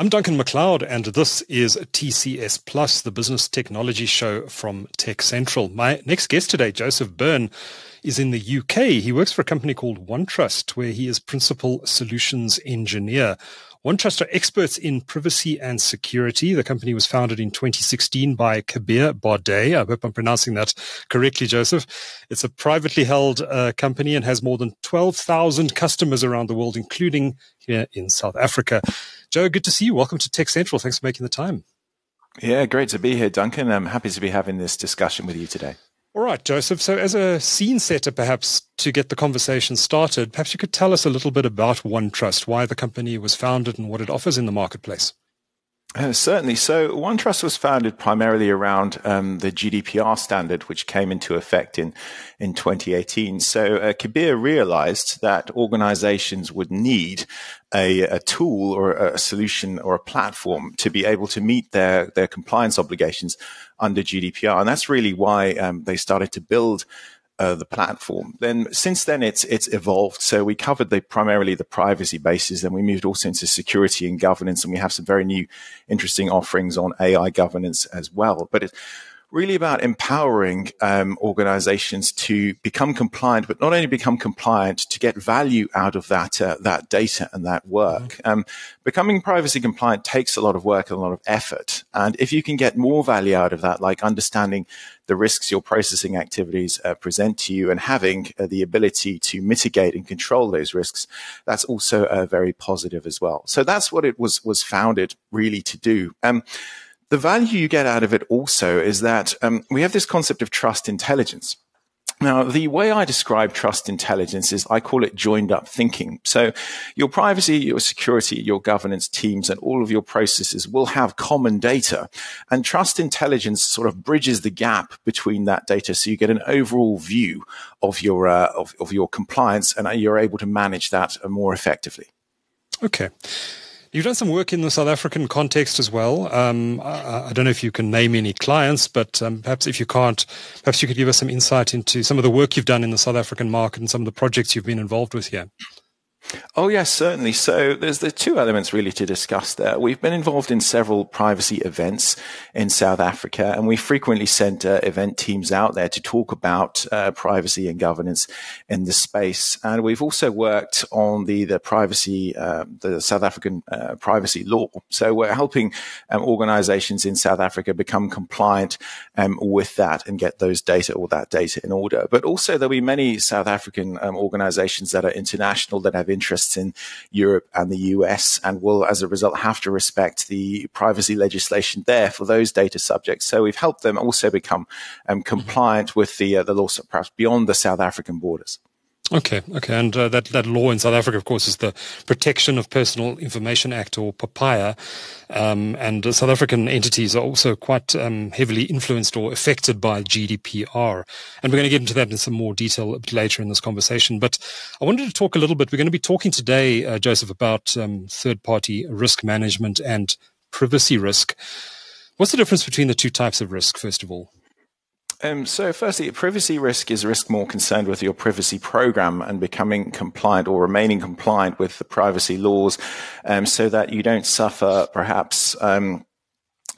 I'm Duncan McLeod, and this is TCS Plus, the business technology show from TechCentral. My next guest today, Joseph Byrne, is in the UK. He works for a company called OneTrust, where he is principal solutions engineer. OneTrust are experts in privacy and security. The company was founded in 2016 by Kabir Barday. I hope I'm pronouncing that correctly, Joseph. It's a privately held uh, company and has more than 12,000 customers around the world, including here in South Africa. Joe, good to see you. Welcome to TechCentral. Thanks for making the time. Yeah, great to be here, Duncan. I'm happy to be having this discussion with you today. All right, Joseph. So, as a scene setter, perhaps to get the conversation started, perhaps you could tell us a little bit about OneTrust, why the company was founded, and what it offers in the marketplace. Uh, certainly. So, OneTrust was founded primarily around um, the GDPR standard, which came into effect in in 2018. So, uh, Kabir realized that organizations would need a, a, tool or a solution or a platform to be able to meet their their compliance obligations under GDPR, and that's really why um, they started to build uh, the platform. Then since then, it's it's evolved. So we covered the primarily the privacy bases, then we moved also into security and governance, and we have some very new, interesting offerings on AI governance as well. But it, really about empowering um, organizations to become compliant, but not only become compliant to get value out of that uh, that data and that work. Mm-hmm. Um, becoming privacy compliant takes a lot of work and a lot of effort, and if you can get more value out of that, like understanding the risks your processing activities uh, present to you and having uh, the ability to mitigate and control those risks, that's also uh, very positive as well. So that's what it was was founded really to do. Um, the value you get out of it also is that um, we have this concept of trust intelligence. Now, the way I describe trust intelligence is I call it joined up thinking. So your privacy, your security, your governance teams and all of your processes will have common data and trust intelligence sort of bridges the gap between that data. So you get an overall view of your, uh, of, of your compliance and you're able to manage that more effectively. Okay. You've done some work in the South African context as well. Um, I, I, don't know if you can name any clients, but um, perhaps if you can't, perhaps you could give us some insight into some of the work you've done in the South African market and some of the projects you've been involved with here. Oh yes, certainly. So there's the two elements really to discuss there. We've been involved in several privacy events in South Africa, and we frequently send uh, event teams out there to talk about uh, privacy and governance in the space. And we've also worked on the the privacy, uh, the South African uh, privacy law. So we're helping um, organisations in South Africa become compliant um, with that and get those data or that data in order. But also there'll be many South African um, organisations that are international that have interests in Europe and the US and will, as a result, have to respect the privacy legislation there for those data subjects. So we've helped them also become um, compliant with the, uh, the laws perhaps beyond the South African borders. Okay, okay, and uh, that that law in South Africa, of course, is the Protection of Personal Information Act, or POPIA, um, and uh, South African entities are also quite um, heavily influenced or affected by GDPR. And we're going to get into that in some more detail a bit later in this conversation. But I wanted to talk a little bit. We're going to be talking today, uh, Joseph, about um, third-party risk management and privacy risk. What's the difference between the two types of risk, first of all? Um, so, firstly, privacy risk is a risk more concerned with your privacy program and becoming compliant or remaining compliant with the privacy laws, um, so that you don't suffer perhaps. Um,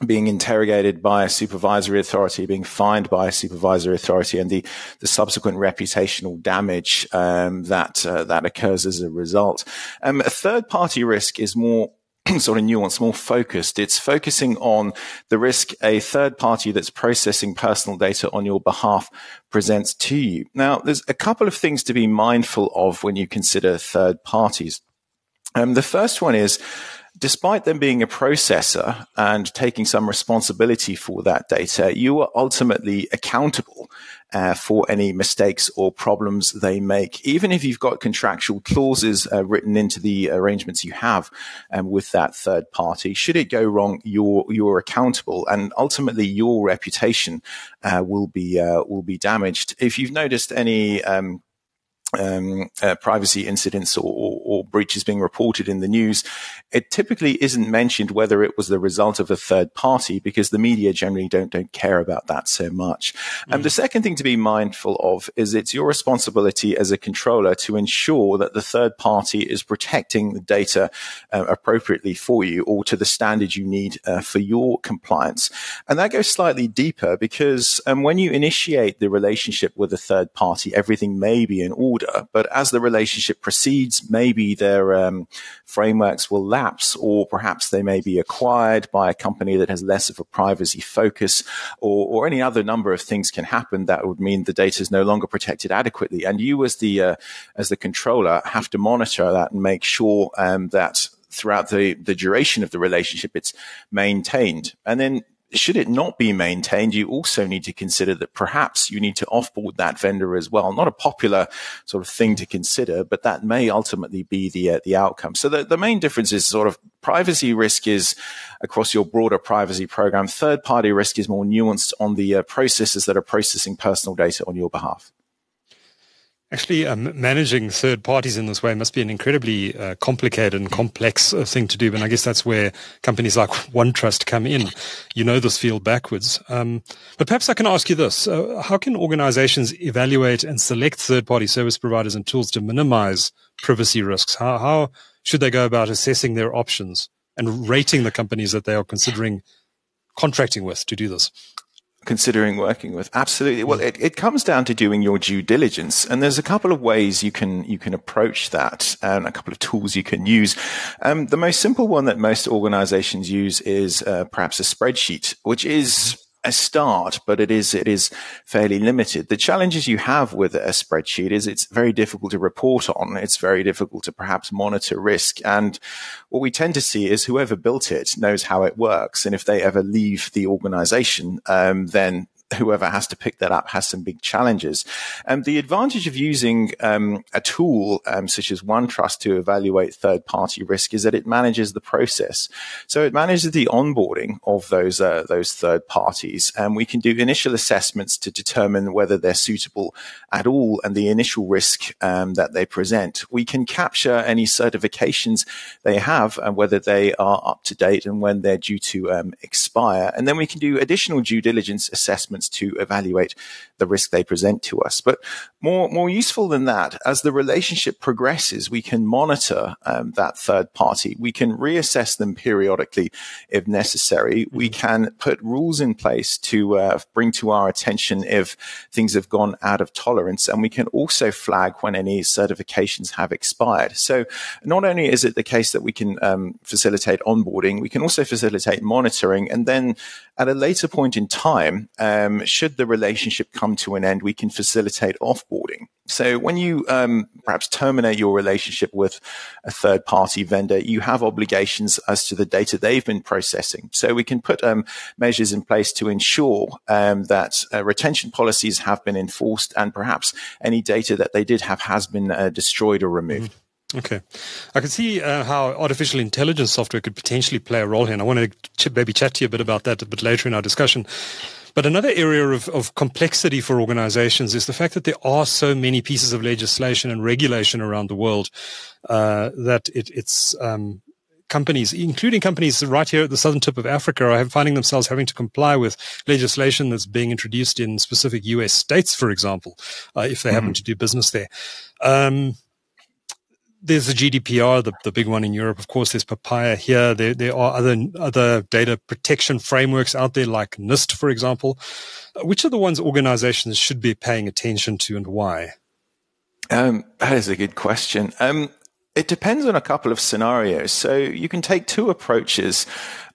being interrogated by a supervisory authority, being fined by a supervisory authority, and the, the subsequent reputational damage um, that uh, that occurs as a result. Um, a third party risk is more sort of nuanced, more focused. It's focusing on the risk a third party that's processing personal data on your behalf presents to you. Now, there's a couple of things to be mindful of when you consider third parties. Um, the first one is despite them being a processor and taking some responsibility for that data, you are ultimately accountable uh, for any mistakes or problems they make, even if you've got contractual clauses uh, written into the arrangements you have um, with that third party. Should it go wrong, you're you're accountable, and ultimately your reputation uh, will be uh, will be damaged. If you've noticed any um, um, uh, privacy incidents or, or, or, breaches being reported in the news, it typically isn't mentioned whether it was the result of a third party because the media generally don't don't care about that so much. And mm. the second thing to be mindful of is it's your responsibility as a controller to ensure that the third party is protecting the data uh, appropriately for you or to the standard you need uh, for your compliance. And that goes slightly deeper because um, when you initiate the relationship with a third party, everything may be in order, but as the relationship proceeds, maybe their um, frameworks will lapse, or perhaps they may be acquired by a company that has less of a privacy focus, or, or any other number of things can happen that would mean the data is no longer protected adequately. And you, as the uh, as the controller, have to monitor that and make sure um, that throughout the, the duration of the relationship, it's maintained. And then should it not be maintained, you also need to consider that perhaps you need to offboard that vendor as well. Not a popular sort of thing to consider, but that may ultimately be the uh, the outcome. So the, the main difference is sort of privacy risk is across your broader privacy program. Third party risk is more nuanced on the uh, processes that are processing personal data on your behalf. Actually, um, managing third parties in this way must be an incredibly uh, complicated and complex uh, thing to do. And I guess that's where companies like OneTrust come in. You know this field backwards. Um, but perhaps I can ask you this. Uh, how can organizations evaluate and select third party service providers and tools to minimize privacy risks? How, how should they go about assessing their options and rating the companies that they are considering contracting with to do this? Considering working with. Absolutely. Well it, it comes down to doing your due diligence and there's a couple of ways you can you can approach that and a couple of tools you can use. Um, the most simple one that most organizations use is uh, perhaps a spreadsheet which is a start, but it is it is fairly limited. The challenges you have with a spreadsheet is it's very difficult to report on. It's very difficult to perhaps monitor risk. And what we tend to see is whoever built it knows how it works, and if they ever leave the organization, um, then whoever has to pick that up has some big challenges. And the advantage of using um, a tool um, such as OneTrust to evaluate third party risk is that it manages the process. So it manages the onboarding of those uh, those third parties, and we can do initial assessments to determine whether they're suitable at all and the initial risk um, that they present. We can capture any certifications they have and whether they are up to date and when they're due to um, expire, and then we can do additional due diligence assessments to evaluate the risk they present to us. But more, more useful than that, as the relationship progresses, we can monitor um, that third party. We can reassess them periodically if necessary. Mm-hmm. We can put rules in place to uh, bring to our attention if things have gone out of tolerance. And we can also flag when any certifications have expired. So not only is it the case that we can um, facilitate onboarding, we can also facilitate monitoring. And then at a later point in time, um, should the relationship come to an end, we can facilitate offboarding. So when you um, perhaps terminate your relationship with a third party vendor, you have obligations as to the data they've been processing. So we can put um, measures in place to ensure um, that uh, retention policies have been enforced and perhaps any data that they did have has been uh, destroyed or removed. Mm-hmm. Okay. I can see uh, how artificial intelligence software could potentially play a role here. And I want to ch- maybe chat to you a bit about that a bit later in our discussion. But another area of, of complexity for organizations is the fact that there are so many pieces of legislation and regulation around the world uh, that it, it's um, companies, including companies right here at the southern tip of Africa, are finding themselves having to comply with legislation that's being introduced in specific U.S. states, for example, uh, if they mm-hmm. happen to do business there. Um, there's the GDPR, the, the big one in Europe. Of course, there's POPIA here. There, there are other, other data protection frameworks out there like NIST, for example. Uh, which are the ones organizations should be paying attention to and why? Um, that is a good question. Um, it depends on a couple of scenarios. So you can take two approaches.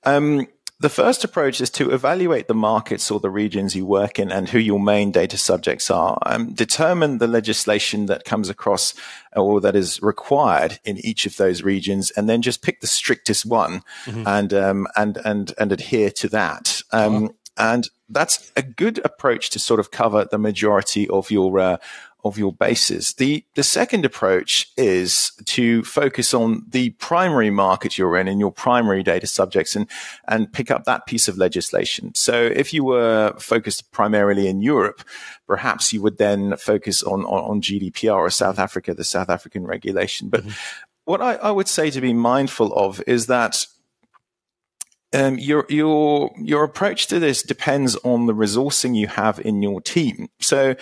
Um, the first approach is to evaluate the markets or the regions you work in and who your main data subjects are. Um, determine the legislation that comes across or that is required in each of those regions, and then just pick the strictest one mm-hmm. and um, and and and adhere to that. Um, oh. And that's a good approach to sort of cover the majority of your uh, of your bases. The, the second approach is to focus on the primary market you're in and your primary data subjects and, and pick up that piece of legislation. So if you were focused primarily in Europe, perhaps you would then focus on, on, on GDPR or South Africa, the South African regulation. But mm-hmm what I, I would say to be mindful of is that um, your your your approach to this depends on the resourcing you have in your team. So,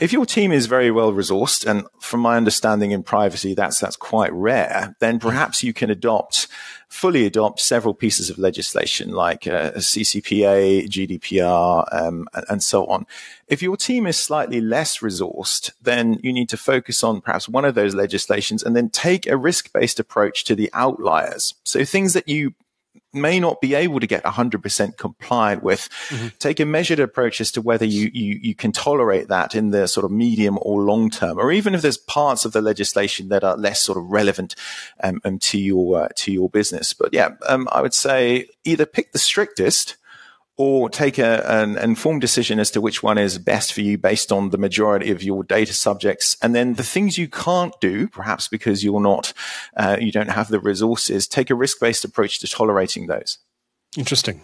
if your team is very well resourced, and from my understanding in privacy, that's that's quite rare, then perhaps you can adopt fully adopt several pieces of legislation like uh, CCPA, GDPR, um, and, and so on. If your team is slightly less resourced, then you need to focus on perhaps one of those legislations and then take a risk based approach to the outliers. So things that you may not be able to get 100% compliant with. Mm-hmm. Take a measured approach as to whether you, you, you can tolerate that in the sort of medium or long term, or even if there's parts of the legislation that are less sort of relevant um, um, to your uh, to your business. But yeah, um, I would say either pick the strictest or take a, an informed decision as to which one is best for you based on the majority of your data subjects. And then the things you can't do, perhaps because you're not, uh, you don't have the resources, take a risk based approach to tolerating those. Interesting.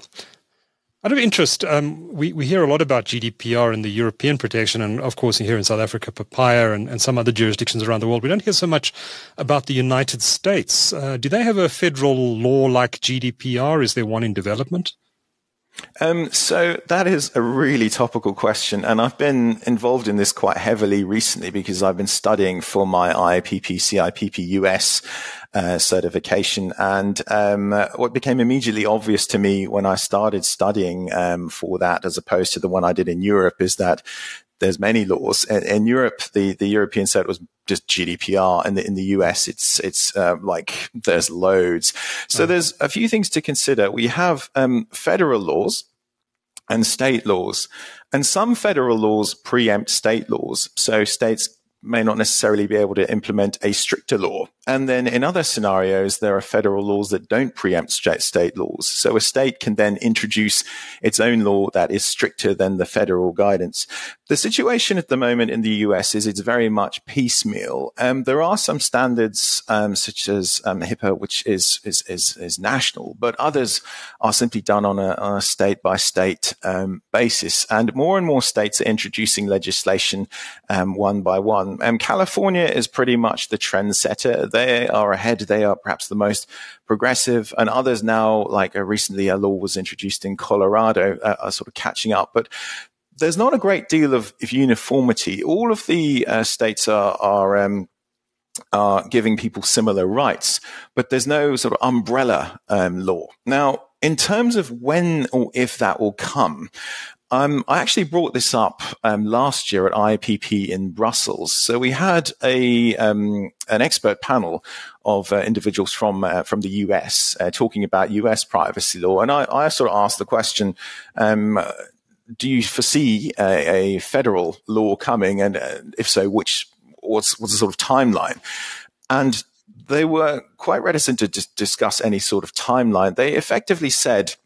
Out of interest, um, we, we hear a lot about GDPR and the European protection, and of course, here in South Africa, POPIA and, and some other jurisdictions around the world. We don't hear so much about the United States. Uh, do they have a federal law like GDPR? Is there one in development? Um, so that is a really topical question, and I've been involved in this quite heavily recently because I've been studying for my IIPP CIPP US uh, certification. And um, what became immediately obvious to me when I started studying um, for that, as opposed to the one I did in Europe, is that there's many laws. In, in, Europe, the, the European set was just GDPR. In the, in the US, it's, it's, uh, like there's loads. So oh. there's a few things to consider. We have, um, federal laws and state laws and some federal laws preempt state laws. So states may not necessarily be able to implement a stricter law. And then in other scenarios, there are federal laws that don't preempt state laws. So a state can then introduce its own law that is stricter than the federal guidance. The situation at the moment in the US is it's very much piecemeal. Um, there are some standards, um, such as um, HIPAA, which is, is, is, is, national, but others are simply done on a, state by state basis. And more and more states are introducing legislation um, one by one. Um, California is pretty much the trendsetter. They are ahead. They are perhaps the most progressive, and others now, like uh, recently, a law was introduced in Colorado, uh, are sort of catching up. But there's not a great deal of, of uniformity. All of the uh, states are are um, are giving people similar rights, but there's no sort of umbrella um, law. Now, in terms of when or if that will come, um, I actually brought this up um, last year at IAPP in Brussels. So we had a um, an expert panel of uh, individuals from uh, from the US uh, talking about US privacy law, and I, I sort of asked the question. Do you foresee a, a, federal law coming, and uh, if so, which what's what's the sort of timeline? And they were quite reticent to discuss any sort of timeline. They effectively said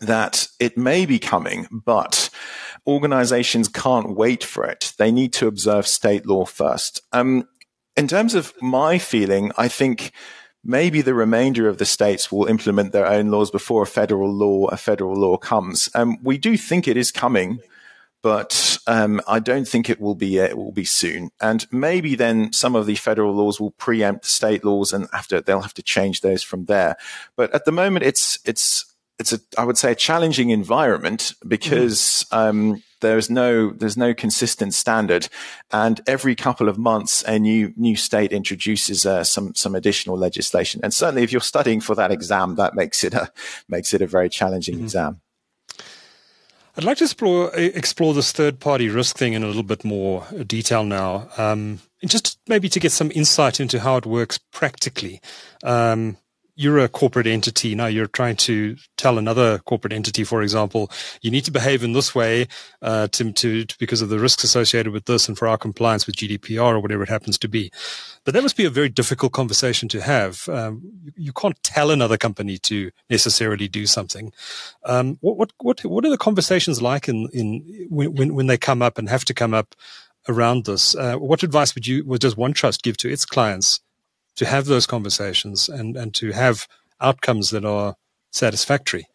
that it may be coming, but organizations can't wait for it. They need to observe state law first. Um, in terms of my feeling, I think maybe the remainder of the states will implement their own laws before a federal law, a federal law comes. Um, we do think it is coming, but um, I don't think it will be. Uh, it will be soon, and maybe then some of the federal laws will preempt the state laws, and after they'll have to change those from there. But at the moment, it's it's it's a I would say a challenging environment because mm. um, there's no there's no consistent standard, and every couple of months a new new state introduces uh, some some additional legislation. And certainly, if you're studying for that exam, that makes it a makes it a very challenging mm. exam. I'd like to explore explore this third party risk thing in a little bit more detail now, um, just maybe to get some insight into how it works practically. Um, you're a corporate entity. Now you're trying to tell another corporate entity for example you need to behave in this way uh, to, to, to, because of the risks associated with this and for our compliance with GDPR or whatever it happens to be. But that must be a very difficult conversation to have. Um, you, can't tell another company to necessarily do something. Um, what, what what what are the conversations like in in when when they come up and have to come up around this? Uh, what advice would you would does OneTrust give to its clients to have those conversations and, and to have outcomes that are satisfactory.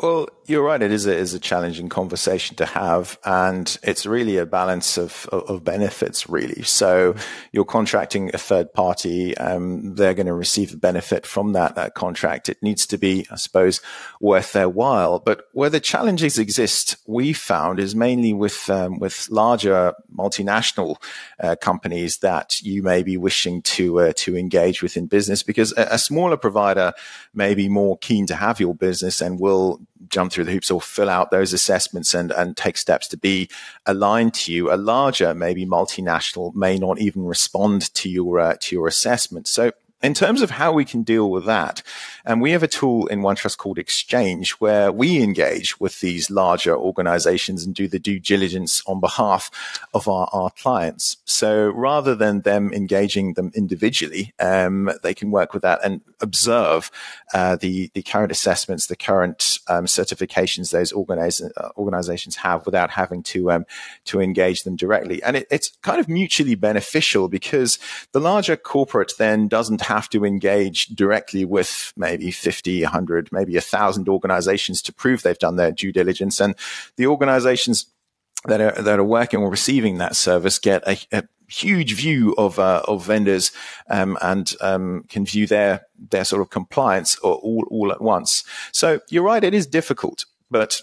Well, you're right. It is a, is a challenging conversation to have. And it's really a balance of, of benefits, really. So you're contracting a third party. Um, they're going to receive the benefit from that, that contract. It needs to be, I suppose, worth their while. But where the challenges exist, we found is mainly with, um, with larger multinational uh, companies that you may be wishing to, uh, to engage with in business because a, a smaller provider may be more keen to have your business and will jump through the hoops or fill out those assessments and, and take steps to be aligned to you. A larger, maybe multinational may not even respond to your, uh, to your assessment. So in terms of how we can deal with that, and we have a tool in OneTrust called Exchange where we engage with these larger organizations and do the due diligence on behalf of our, our clients. So rather than them engaging them individually, um, they can work with that and observe uh, the, the current assessments, the current um, certifications those uh, organizations have without having to, um, to engage them directly. And it, it's kind of mutually beneficial because the larger corporate then doesn't have to engage directly with maybe maybe 50, 100, maybe 1,000 organizations to prove they've done their due diligence. And the organizations that are, that are working or receiving that service get a, a huge view of, uh, of vendors um, and um, can view their, their sort of compliance all, all at once. So you're right, it is difficult, but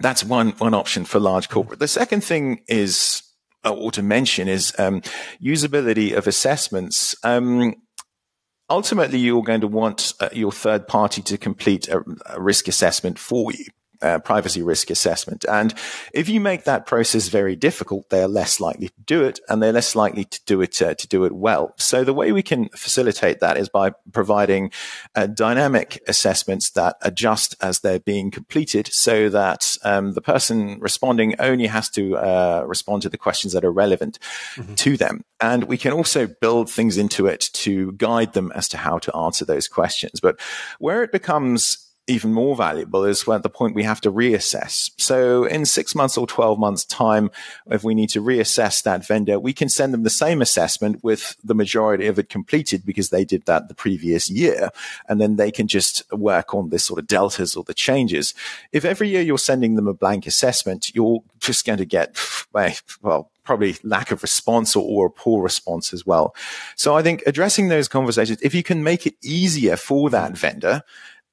that's one, one option for large corporate. The second thing is, uh, or to mention is um, usability of assessments. Um, ultimately you're going to want uh, your third party to complete a, a risk assessment for you uh, privacy risk assessment. And if you make that process very difficult, they're less likely to do it, and they're less likely to do it uh, to do it well. So the way we can facilitate that is by providing uh, dynamic assessments that adjust as they're being completed, so that um, the person responding only has to uh, respond to the questions that are relevant mm-hmm. to them. And we can also build things into it to guide them as to how to answer those questions. But where it becomes even more valuable is at the point we have to reassess. So in six months or 12 months time, if we need to reassess that vendor, we can send them the same assessment with the majority of it completed because they did that the previous year. And then they can just work on this sort of deltas or the changes. If every year you're sending them a blank assessment, you're just going to get, well, probably lack of response or, or, a poor response as well. So I think addressing those conversations, if you can make it easier for that vendor,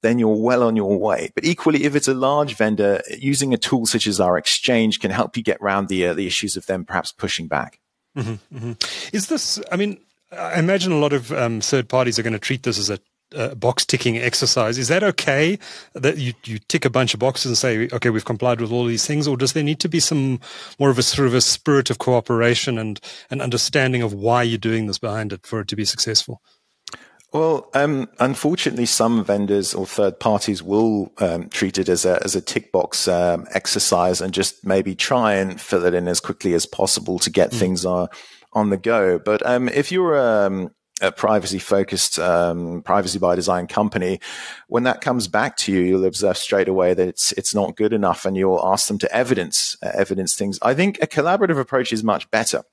then you're well on your way. But equally, if it's a large vendor, using a tool such as our exchange can help you get around the uh, the issues of them perhaps pushing back. Mm-hmm, mm-hmm. Is this? I mean, I imagine a lot of um, third parties are going to treat this as a uh, box ticking exercise. Is that okay that you, you tick a bunch of boxes and say, okay, we've complied with all these things, or does there need to be some more of a sort of a spirit of cooperation and an understanding of why you're doing this behind it for it to be successful? Well, um, unfortunately, some vendors or third parties will um, treat it as a as a tick box um, exercise and just maybe try and fill it in as quickly as possible to get mm. things uh, on the go. But um, if you're um, a privacy focused um, privacy by design company, when that comes back to you, you'll observe straight away that it's it's not good enough, and you'll ask them to evidence uh, evidence things. I think a collaborative approach is much better.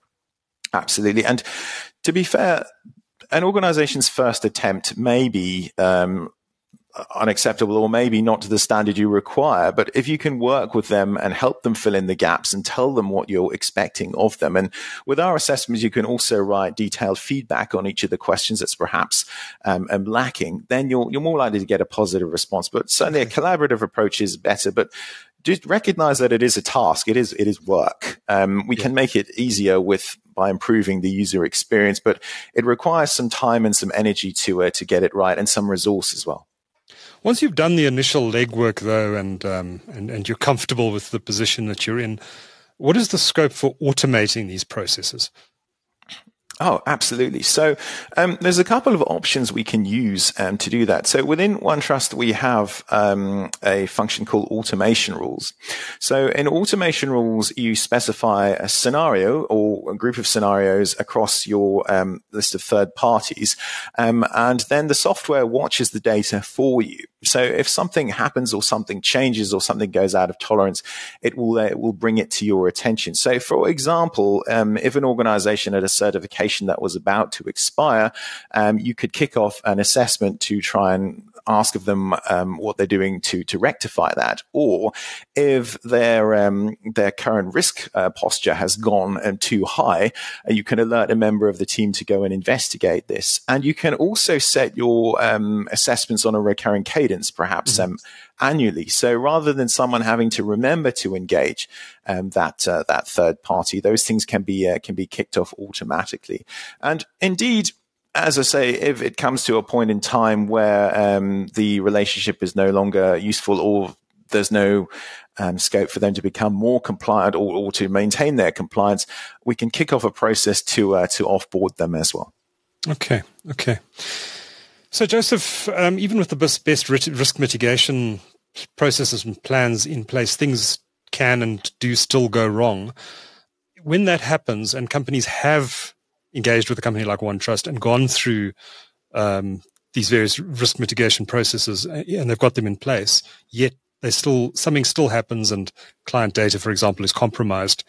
Absolutely, and to be fair, an organization's first attempt may be um, unacceptable or maybe not to the standard you require. But if you can work with them and help them fill in the gaps and tell them what you're expecting of them. And with our assessments, you can also write detailed feedback on each of the questions that's perhaps um, um lacking. Then you're, you're more likely to get a positive response. But certainly a collaborative approach is better. But just recognize that it is a task. It is, it is work. Um, we yeah. can make it easier with by improving the user experience, but it requires some time and some energy to uh, to get it right and some resource as well. Once you've done the initial legwork, though, and, um, and and you're comfortable with the position that you're in, what is the scope for automating these processes? Oh, absolutely. So um, there's a couple of options we can use um, to do that. So within OneTrust, we have um, a function called automation rules. So in automation rules, you specify a scenario or a group of scenarios across your um, list of third parties, um, and then the software watches the data for you. So if something happens or something changes or something goes out of tolerance, it will uh, it will bring it to your attention. So, for example, um, if an organization had a certification that was about to expire, um, you could kick off an assessment to try and ask of them um, what they're doing to to rectify that, or if their um, their current risk uh, posture has gone um, too high, uh, you can alert a member of the team to go and investigate this, and you can also set your um, assessments on a recurring cadence, perhaps. Mm-hmm. Um, annually. So rather than someone having to remember to engage um, that uh, that third party, those things can be uh, can be kicked off automatically. And indeed, as I say, if it comes to a point in time where um, the relationship is no longer useful or there's no um, scope for them to become more compliant or, or, to maintain their compliance, we can kick off a process to uh, to offboard them as well. Okay, okay. So, Joseph, um, even with the best, best risk mitigation processes and plans in place, things can and do still go wrong. When that happens, and companies have engaged with a company like OneTrust and gone through um, these various risk mitigation processes, uh, and they've got them in place, yet they still something still happens, and client data, for example, is compromised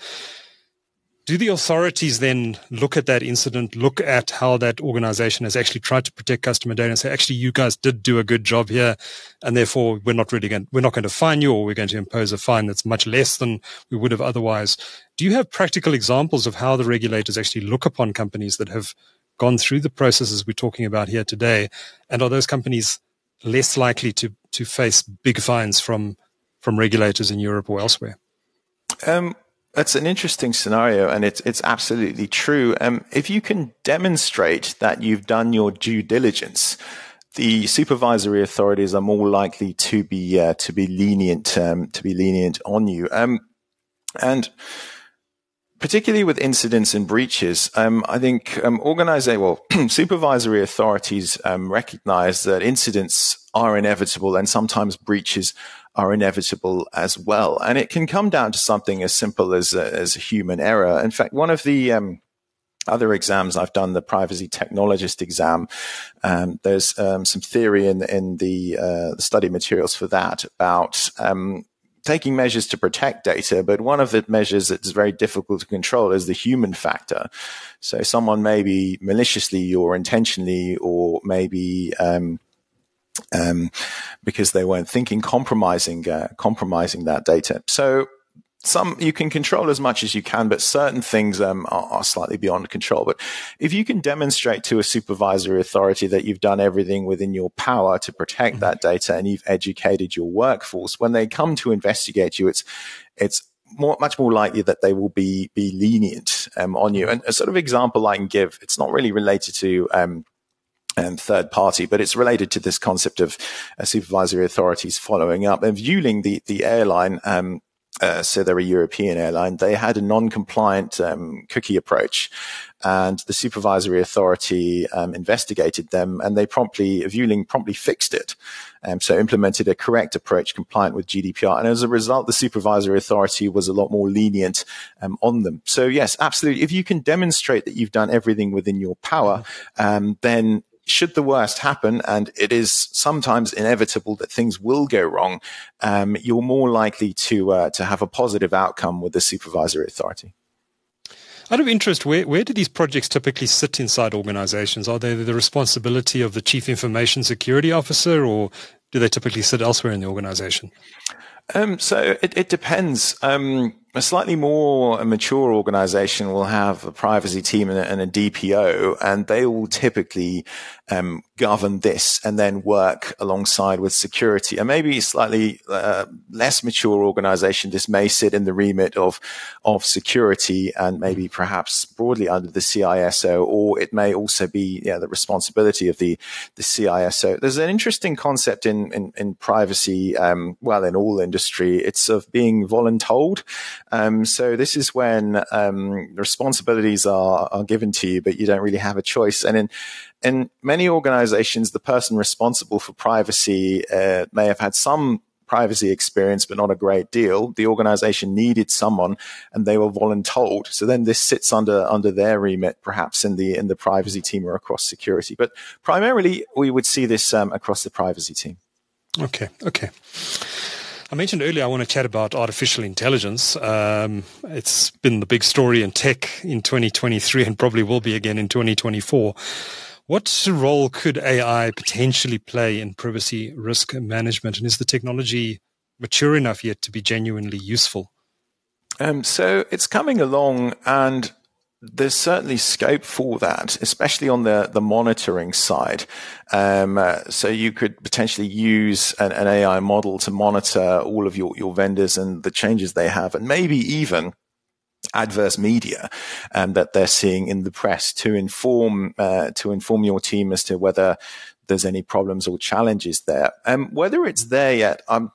do the authorities then look at that incident, look at how that organization has actually tried to protect customer data and say, actually, you guys did do a good job here. And therefore we're not really going, we're not going to fine you or we're going to impose a fine that's much less than we would have otherwise. Do you have practical examples of how the regulators actually look upon companies that have gone through the processes we're talking about here today? And are those companies less likely to, to face big fines from, from regulators in Europe or elsewhere? Um, that's an interesting scenario, and it's it's absolutely true. Um, if you can demonstrate that you've done your due diligence, the supervisory authorities are more likely to be uh, to be lenient um, to be lenient on you. Um, and particularly with incidents and breaches, um, I think um, organizing well supervisory authorities um, recognize that incidents are inevitable and sometimes breaches are inevitable as well. And it can come down to something as simple as a, as human error. In fact, one of the um, other exams I've done, the privacy technologist exam, um, there's um, some theory in in the, uh, the study materials for that about um, taking measures to protect data, but one of the measures that's very difficult to control is the human factor. So someone maybe maliciously or intentionally or maybe um, um, because they weren't thinking compromising uh, compromising that data. So some you can control as much as you can, but certain things um, are, are, slightly beyond control. But if you can demonstrate to a supervisory authority that you've done everything within your power to protect mm-hmm. that data and you've educated your workforce, when they come to investigate you, it's it's more, much more likely that they will be be lenient um, on you. And a sort of example I can give, it's not really related to um, and third party, but it's related to this concept of uh, supervisory authorities following up and Vueling the the airline. Um, uh, so they're a European airline. They had a non-compliant um, cookie approach, and the supervisory authority um, investigated them, and they promptly, Vueling promptly fixed it. Um, so implemented a correct approach compliant with GDPR. And as a result, the supervisory authority was a lot more lenient um, on them. So yes, absolutely. If you can demonstrate that you've done everything within your power, um, then should the worst happen, and it is sometimes inevitable that things will go wrong, um, you're more likely to uh, to have a positive outcome with the supervisory authority. Out of interest, where, where do these projects typically sit inside organizations? Are they the responsibility of the chief information security officer, or do they typically sit elsewhere in the organization? Um, so it, it depends. Um, a slightly more mature organization will have a privacy team and a, and a DPO, and they will typically um, govern this and then work alongside with security. And maybe slightly uh, less mature organization, this may sit in the remit of of security and maybe perhaps broadly under the CISO, or it may also be yeah, the responsibility of the the CISO. There's an interesting concept in in, in privacy, um, well, in all industry. It's of being voluntold. Um, so this is when um, responsibilities are, are given to you, but you don't really have a choice. And in in many organizations, the person responsible for privacy uh, may have had some privacy experience, but not a great deal. The organization needed someone and they were voluntold. So then this sits under, under their remit, perhaps in the, in the privacy team or across security. But primarily we would see this um, across the privacy team. Okay. Okay. I mentioned earlier I want to chat about artificial intelligence. Um, it's been the big story in tech in 2023 and probably will be again in 2024. What role could AI potentially play in privacy risk management? And is the technology mature enough yet to be genuinely useful? Um, so it's coming along, and there's certainly scope for that, especially on the, the monitoring side. Um, uh, so you could potentially use an, an, AI model to monitor all of your, your vendors and the changes they have, and maybe even adverse media um, that they're seeing in the press to inform uh, to inform your team as to whether there's any problems or challenges there. Um, whether it's there yet, I'm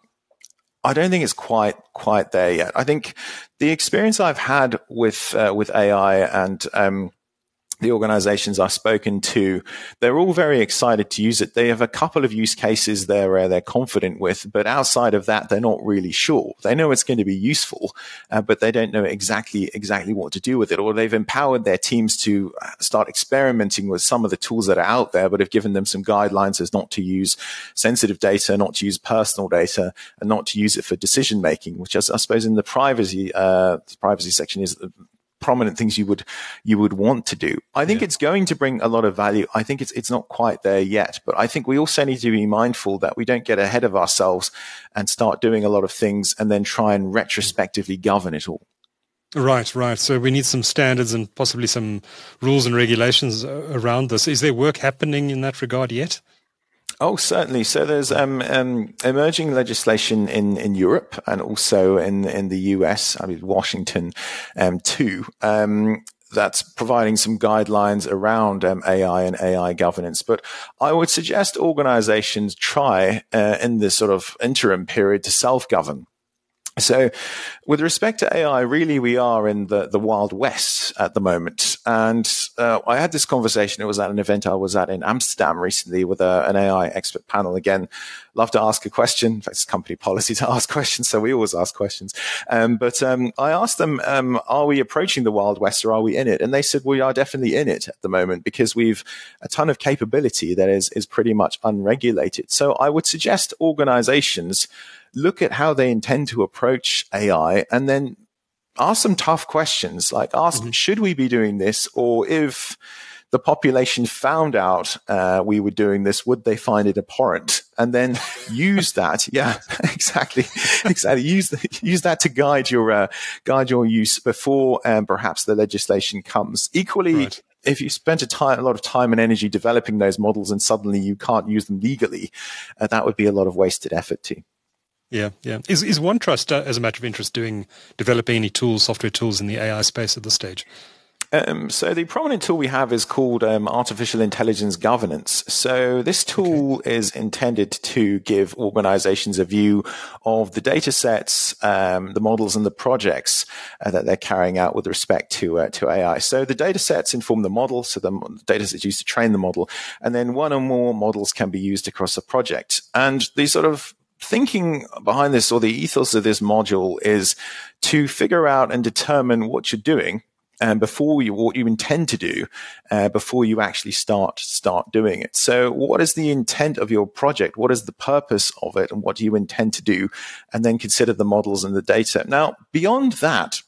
I don't think it's quite quite there yet. I think the experience I've had with uh, with AI and um, the organizations I've spoken to, they're all very excited to use it. They have a couple of use cases they're uh, they're confident with, but outside of that, they're not really sure. They know it's going to be useful, uh, but they don't know exactly exactly what to do with it. Or they've empowered their teams to uh, start experimenting with some of the tools that are out there, but have given them some guidelines as not to use sensitive data, not to use personal data, and not to use it for decision making. Which, I, I suppose, in the privacy uh, the privacy section is prominent things you would you would want to do. I think yeah. it's going to bring a lot of value. I think it's it's not quite there yet, but I think we also need to be mindful that we don't get ahead of ourselves and start doing a lot of things and then try and retrospectively govern it all. Right, right. So we need some standards and possibly some rules and regulations uh, around this. Is there work happening in that regard yet? Oh, certainly. So there's um, um, emerging legislation in, in Europe and also in in the US. I mean Washington, um, too. Um, that's providing some guidelines around um, AI and AI governance. But I would suggest organizations try uh, in this sort of interim period to self govern. So, with respect to AI, really, we are in the, the Wild West at the moment. And uh, I had this conversation. It was at an event I was at in Amsterdam recently with a, an AI expert panel. Again, love to ask a question. It's company policy to ask questions, so we always ask questions. Um, but um, I asked them, um, "Are we approaching the Wild West, or are we in it?" And they said, "We are definitely in it at the moment because we've a ton of capability that is is pretty much unregulated." So I would suggest organizations look at how they intend to approach AI and then ask some tough questions like ask, mm-hmm. should we be doing this? Or if the population found out uh, we were doing this, would they find it abhorrent? And then use that. Yeah, exactly, exactly. Use the, use that to guide your uh, guide your use before um, perhaps the legislation comes. Equally. Right if you spent a, time, a lot of time and energy developing those models and suddenly you can't use them legally, uh, that would be a lot of wasted effort too. Yeah, yeah. Is is OneTrust, uh, as a matter of interest, doing developing any tools, software tools in the AI space at this stage? Um, so the prominent tool we have is called um, artificial intelligence governance. So this tool okay. is intended to give organizations a view of the data sets, um, the models and the projects uh, that they're carrying out with respect to, uh, to AI. So the data sets inform the model. So the data sets used to train the model. And then one or more models can be used across a project. And these sort of thinking behind this or the ethos of this module is to figure out and determine what you're doing and before you what you intend to do uh, before you actually start start doing it. So what is the intent of your project? What is the purpose of it? And what do you intend to do? And then consider the models and the data. Now beyond that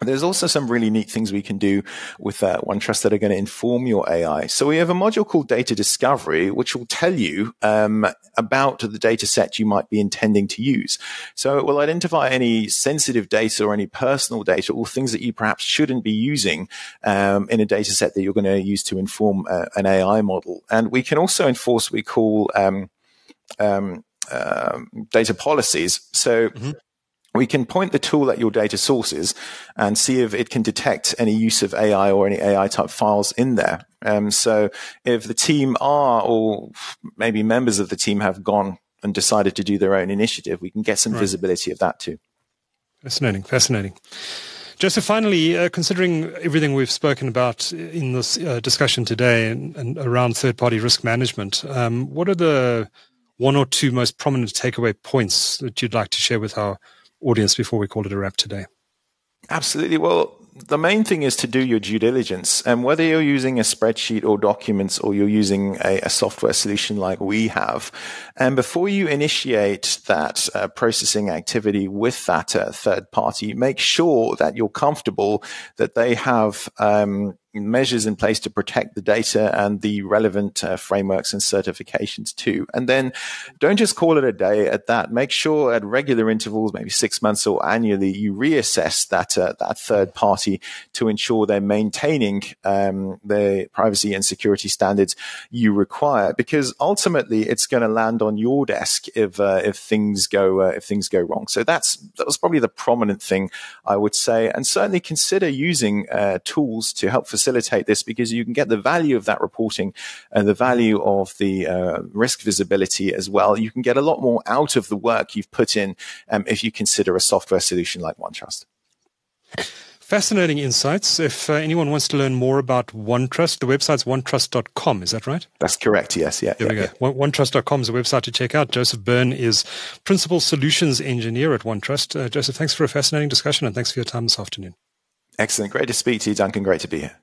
there's also some really neat things we can do with uh, OneTrust that are going to inform your AI. So we have a module called Data Discovery, which will tell you um, about the data set you might be intending to use. So it will identify any sensitive data or any personal data or things that you perhaps shouldn't be using um, in a data set that you're going to use to inform uh, an AI model. And we can also enforce what we call um, um, um data policies. So mm-hmm we can point the tool at your data sources and see if it can detect any use of AI or any AI type files in there. Um, so if the team are, or maybe members of the team have gone and decided to do their own initiative, we can get some right. visibility of that too. Fascinating, fascinating. Joseph, finally, uh, considering everything we've spoken about in this uh, discussion today and, and, around third party risk management, um, what are the one or two most prominent takeaway points that you'd like to share with our audience before we call it a wrap today? Absolutely. Well, the main thing is to do your due diligence. And whether you're using a spreadsheet or documents or you're using a, a software solution like we have, and before you initiate that uh, processing activity with that uh, third party, make sure that you're comfortable that they have um, measures in place to protect the data and the relevant uh, frameworks and certifications too. And then don't just call it a day at that. Make sure at regular intervals, maybe six months or annually, you reassess that uh, that third party to ensure they're maintaining um, the privacy and security standards you require. Because ultimately, it's going to land on your desk if uh, if things go uh, if things go wrong. So that's that was probably the prominent thing I would say, and certainly consider using uh, tools to help facilitate this because you can get the value of that reporting and the value of the uh, risk visibility as well. You can get a lot more out of the work you've put in um, if you consider a software solution like OneTrust. Fascinating insights. If uh, anyone wants to learn more about OneTrust, the website's onetrust.com. Is that right? That's correct. Yes. Yeah. There yeah, we go. Yeah. OneTrust.com is a website to check out. Joseph Byrne is Principal Solutions Engineer at OneTrust. Uh, Joseph, thanks for a fascinating discussion and thanks for your time this afternoon. Excellent. Great to speak to you, Duncan. Great to be here.